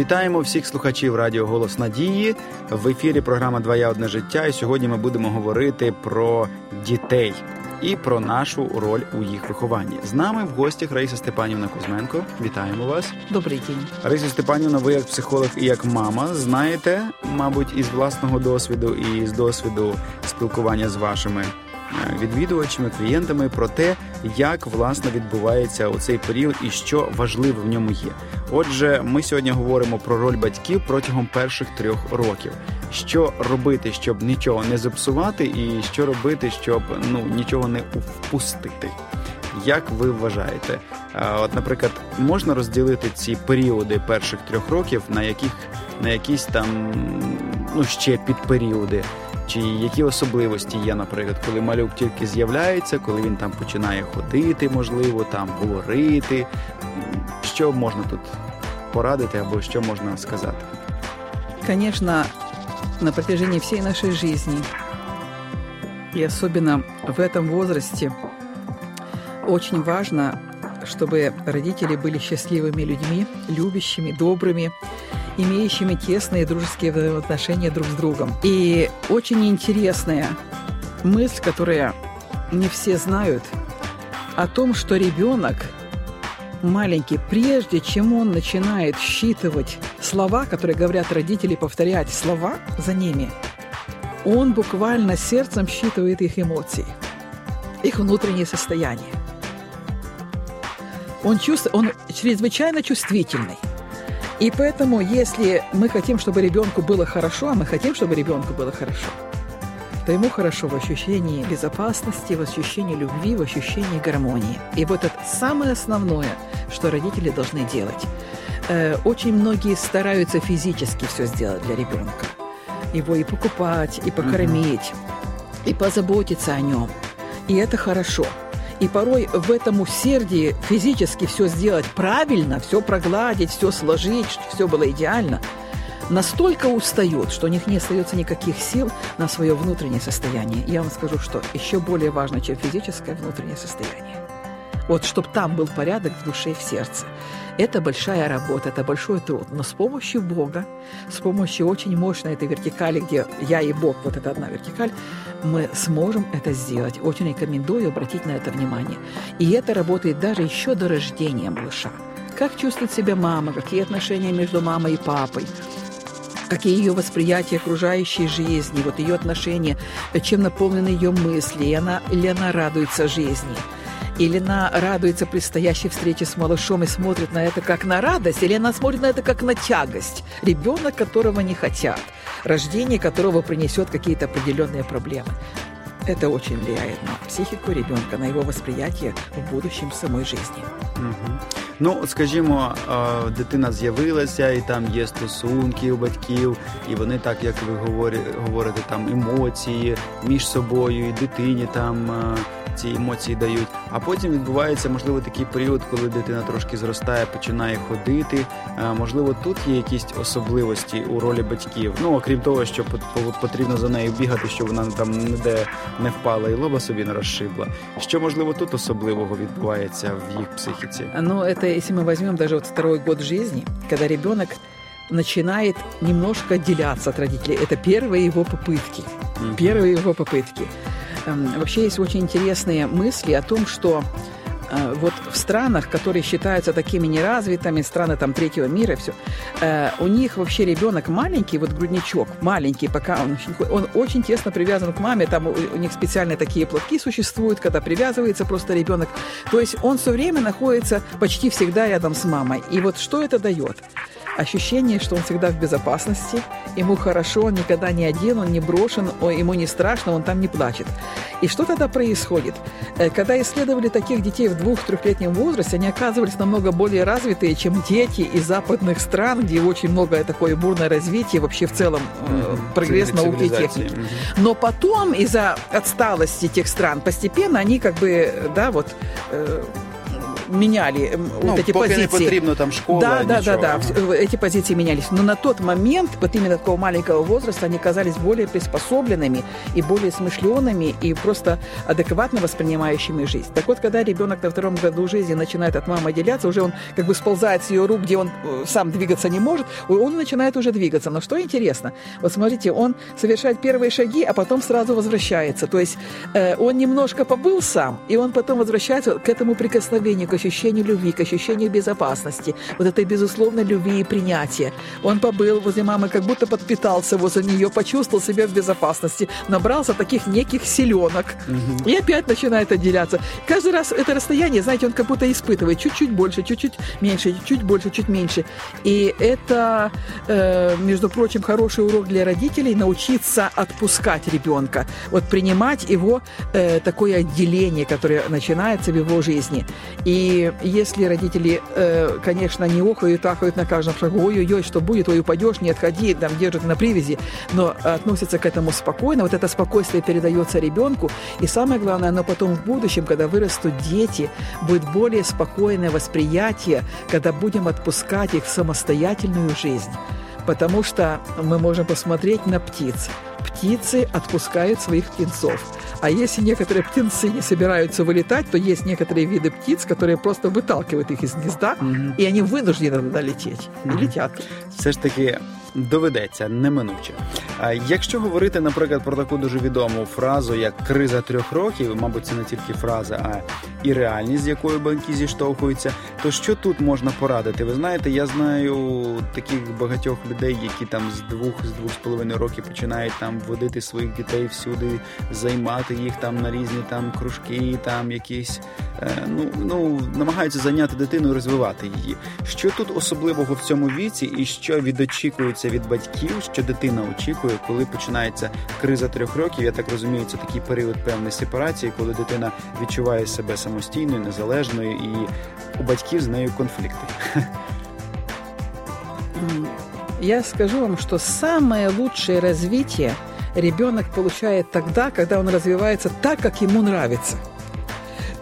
Вітаємо всіх слухачів Радіо Голос Надії. В ефірі програма Двоя одне життя. І сьогодні ми будемо говорити про дітей і про нашу роль у їх вихованні. З нами в гостях Раїса Степанівна Кузьменко. Вітаємо вас. Добрий день. Раїса Степанівна, ви як психолог і як мама знаєте, мабуть, із власного досвіду і з досвіду спілкування з вашими відвідувачами, клієнтами про те, як власне відбувається у цей період і що важливе в ньому є. Отже, ми сьогодні говоримо про роль батьків протягом перших трьох років. Що робити, щоб нічого не зіпсувати, і що робити, щоб ну нічого не впустити. Як ви вважаєте? От, наприклад, можна розділити ці періоди перших трьох років на яких на якісь там ну ще підперіоди? Чи які особливості є, наприклад, коли малюк тільки з'являється, коли він там починає ходити, можливо, там говорити. Що можна тут порадити або що можна сказати? Конечно, на протяжении всей нашей жизни, и особенно в этом возрасте, очень важно, чтобы родители были счастливыми людьми, любящими, добрыми, имеющими тесные дружеские отношения друг с другом. И очень интересная мысль, которую не все знают, о том, что ребенок маленький, прежде чем он начинает считывать слова, которые говорят родители, повторять слова за ними, он буквально сердцем считывает их эмоции, их внутреннее состояние. Он, чувствует, он чрезвычайно чувствительный. И поэтому, если мы хотим, чтобы ребенку было хорошо, а мы хотим, чтобы ребенку было хорошо, то ему хорошо в ощущении безопасности, в ощущении любви, в ощущении гармонии. И вот это самое основное, что родители должны делать. Э, очень многие стараются физически все сделать для ребенка. Его и покупать, и покормить, и позаботиться о нем. И это хорошо. И порой в этом усердии физически все сделать правильно, все прогладить, все сложить, чтобы все было идеально, настолько устают, что у них не остается никаких сил на свое внутреннее состояние. Я вам скажу, что еще более важно, чем физическое внутреннее состояние. Вот чтобы там был порядок в душе и в сердце. Это большая работа, это большой труд. Но с помощью Бога, с помощью очень мощной этой вертикали, где я и Бог, вот эта одна вертикаль, мы сможем это сделать. Очень рекомендую обратить на это внимание. И это работает даже еще до рождения малыша. Как чувствует себя мама, какие отношения между мамой и папой, какие ее восприятия окружающей жизни, вот ее отношения, чем наполнены ее мысли, и она, или она радуется жизни – или она радуется предстоящей встрече с малышом и смотрит на это как на радость, или она смотрит на это как на тягость. Ребенок, которого не хотят, рождение которого принесет какие-то определенные проблемы. Это очень влияет на психику ребенка, на его восприятие в будущем самой жизни. Угу. Ну, скажімо, дитина з'явилася, і там є стосунки у батьків, і вони так, як ви говорите, там емоції між собою, і дитині там ці емоції дають. А потім відбувається, можливо, такий період, коли дитина трошки зростає, починає ходити. Можливо, тут є якісь особливості у ролі батьків. Ну окрім того, що потрібно за нею бігати, щоб вона там ніде не впала і лоба собі не розшибла. Що можливо тут особливого відбувається в їх психіці? Ну, это если мы возьмем даже вот второй год жизни, когда ребенок начинает немножко отделяться от родителей. Это первые его попытки. Mm-hmm. Первые его попытки. Эм, вообще есть очень интересные мысли о том, что э, вот в странах, которые считаются такими неразвитыми, страны там третьего мира, все, э, у них вообще ребенок маленький, вот грудничок, маленький, пока он, он очень тесно привязан к маме, там у них специальные такие платки существуют, когда привязывается просто ребенок. То есть он все время находится почти всегда рядом с мамой. И вот что это дает? Ощущение, что он всегда в безопасности, ему хорошо, он никогда не один, он не брошен, ему не страшно, он там не плачет. И что тогда происходит? Э, когда исследовали таких детей в двух-трехлетнем возрасте, они оказывались намного более развитые, чем дети из западных стран, где очень много такое бурное развитие, вообще в целом mm-hmm. прогресс науки и техники. Но потом из-за отсталости тех стран постепенно они как бы, да, вот э, меняли ну, вот эти позиции. потрібно там школа, Да, да, нічого. да, да, эти позиции менялись. Но на тот момент, вот именно такого маленького возраста, они казались более приспособленными и более смышленными и просто адекватно воспринимающими жизнь. Так вот, когда ребенок на втором году жизни начинает от мамы отделяться, уже он как бы сползает с ее рук, где он э, сам двигаться не может, он начинает уже двигаться. Но что интересно, вот смотрите, он совершает первые шаги, а потом сразу возвращается. То есть э, он немножко побыл сам, и он потом возвращается к этому прикосновению, к ощущению любви, к ощущению безопасности, вот этой безусловной любви и принятия. Он побыл возле мамы, как будто подпитался возле нее, почувствовал себя в безопасности, набрался таких неких селенок и опять начинает отделяться. Каждый раз это расстояние, знаете, он как будто испытывает чуть-чуть больше, чуть-чуть меньше, чуть больше, чуть меньше. И это, э, между прочим, хороший урок для родителей научиться отпускать ребенка, вот принимать его э, такое отделение, которое начинается в его жизни. И если родители, э, конечно, не охают, ахают на каждом шагу, ой-ой-ой, что будет, ой, упадешь, не отходи, там держат на привязи, но относятся к этому спокойно, вот это спокойствие передается ребенку, и самое главное, оно потом в будущем, когда вырастут дети, будет более спокойное восприятие, когда будем отпускать их в самостоятельную жизнь. Потому что мы можем посмотреть на птиц. Птицы отпускают своих птенцов. А если некоторые птенцы не собираются вылетать, то есть некоторые виды птиц, которые просто выталкивают их из гнезда, и они вынуждены туда лететь. И летят. все ж таки доведеться неминуче. А якщо говорити, наприклад, про таку дуже відому фразу, як криза трьох років, мабуть, це не тільки фраза, а і реальність, з якою банки зіштовхуються, то що тут можна порадити? Ви знаєте, я знаю таких багатьох людей, які там з двох з двох з половиною років починають там водити своїх дітей всюди, займати їх там на різні там кружки, там якісь е, ну, ну намагаються зайняти дитину і розвивати її. Що тут особливого в цьому віці, і що відочікується від батьків, що дитина очікує, коли починається криза трьох років? Я так розумію, це такий період певної сепарації, коли дитина відчуває себе самостійною, незалежною, і у батьків з нею конфлікти. Я скажу вам, что самое лучшее развитие ребенок получает тогда, когда он развивается так, как ему нравится.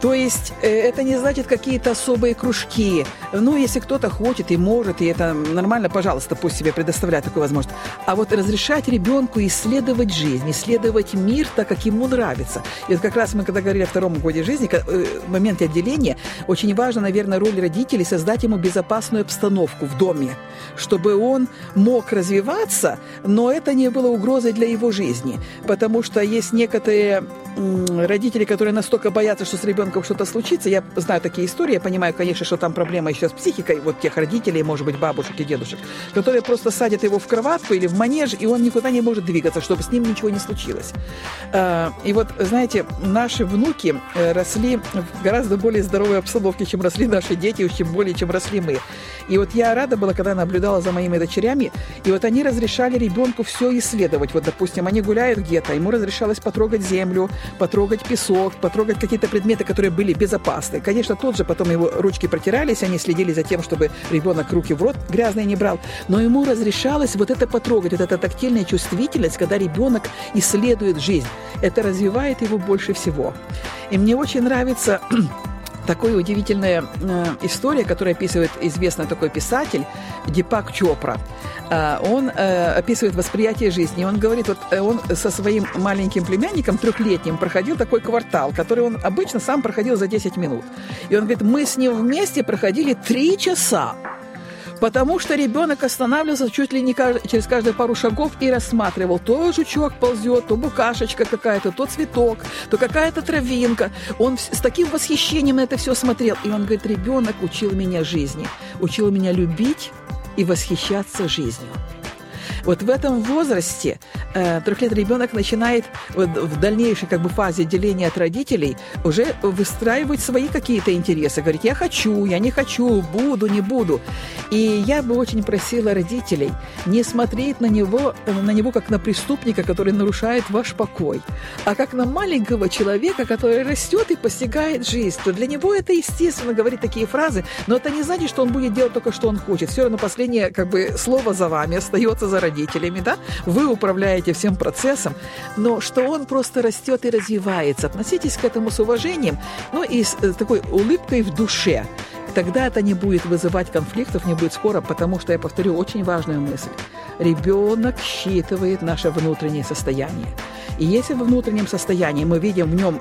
То есть э, это не значит какие-то особые кружки. Ну, если кто-то хочет и может, и это нормально, пожалуйста, пусть себе предоставляет такую возможность. А вот разрешать ребенку исследовать жизнь, исследовать мир так, как ему нравится. И вот как раз мы, когда говорили о втором годе жизни, ка- э, в моменте отделения, очень важно, наверное, роль родителей создать ему безопасную обстановку в доме, чтобы он мог развиваться, но это не было угрозой для его жизни. Потому что есть некоторые родители, которые настолько боятся, что с ребенком что-то случится. Я знаю такие истории, я понимаю, конечно, что там проблема еще с психикой вот тех родителей, может быть, бабушек и дедушек, которые просто садят его в кроватку или в манеж, и он никуда не может двигаться, чтобы с ним ничего не случилось. А, И вот, знаете, наши внуки э, росли в гораздо более здоровой обстановке, чем росли наши дети, чем более, чем росли мы. И вот я рада была, когда наблюдала за моими дочерями, и вот они разрешали ребенку все исследовать. Вот, допустим, они гуляют где-то, ему разрешалось потрогать землю, потрогать песок, потрогать какие-то предметы, которые были безопасны. Конечно, тот же потом его ручки протирались, они следили за тем, чтобы ребенок руки в рот грязные не брал, но ему разрешалось вот это потрогать, вот эта тактильная чувствительность, когда ребенок исследует жизнь. Это развивает его больше всего. И мне очень нравится такая удивительная э, история, которую описывает известный такой писатель Дипак Чопра. А, он э, описывает восприятие жизни. Он говорит, вот э, он со своим маленьким племянником, трехлетним, проходил такой квартал, который он обычно сам проходил за 10 минут. И он говорит, мы с ним вместе проходили 3 часа. Потому что ребенок останавливался чуть ли не через каждые пару шагов и рассматривал. То жучок ползет, то букашечка какая-то, то цветок, то какая-то травинка. Он с таким восхищением на это все смотрел. И он говорит, ребенок учил меня жизни, учил меня любить и восхищаться жизнью. Вот в этом возрасте э, трехлетний ребенок начинает вот в дальнейшей как бы фазе деления от родителей уже выстраивать свои какие-то интересы. Говорить, я хочу, я не хочу, буду, не буду. И я бы очень просила родителей не смотреть на него, на него как на преступника, который нарушает ваш покой, а как на маленького человека, который растет и постигает жизнь. То для него это естественно говорить такие фразы, но это не значит, что он будет делать только, что он хочет. Все равно последнее как бы слово за вами остается за родителями. Родителями, да, вы управляете всем процессом, но что он просто растет и развивается. Относитесь к этому с уважением, ну и с э, такой улыбкой в душе тогда это не будет вызывать конфликтов, не будет спора, потому что, я повторю, очень важную мысль. Ребенок считывает наше внутреннее состояние. И если во внутреннем состоянии мы видим в нем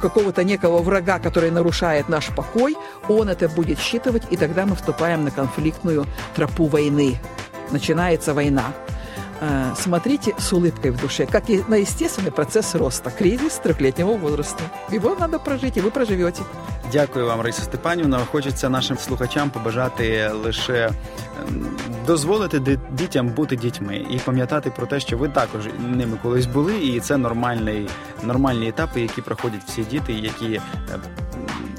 какого-то некого врага, который нарушает наш покой, он это будет считывать, и тогда мы вступаем на конфликтную тропу войны. Начинается война. Э, смотрите с улыбкой в душе, как и на естественный процесс роста, кризис трехлетнего возраста. Его надо прожить, и ви проживете. Дякую вам, Раїса Степанівна. Хочеться нашим слухачам побажати лише ем, дозволити дітям бути дітьми і пам'ятати про те, що ви також ними колись були, і це нормальний, нормальні етапи, які проходять всі діти, які е,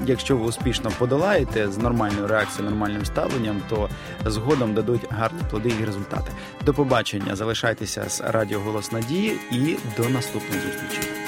якщо ви успішно подолаєте з нормальною реакцією, нормальним ставленням, то згодом дадуть гарні плоди і результати. До побачення, залишайтеся з Радіо Голос Надії і до наступної зустрічі.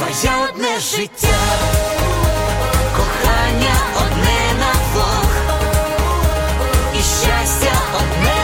Твоє одне життя, кохання одне на двох, і щастя одне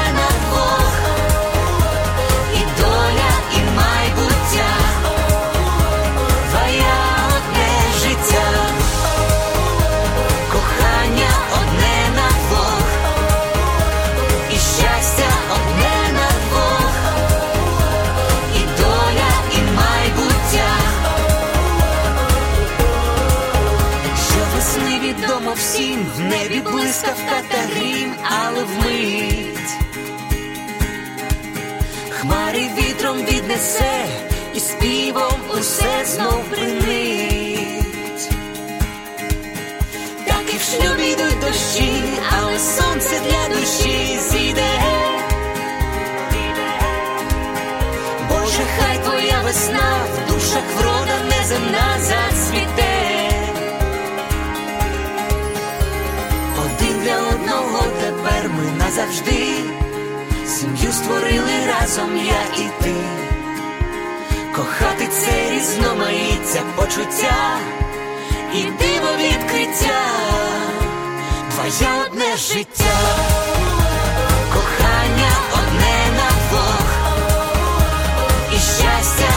співом усе знов принить. Так і в шлюбі йдуть дощі, але сонце для душі зійде. Боже, хай твоя весна в душах врода неземна зацвіте. назавжди, сім'ю створили разом я і ти, кохати це різноманіття почуття і диво відкриття, твоє одне життя, кохання одне на двох і щастя.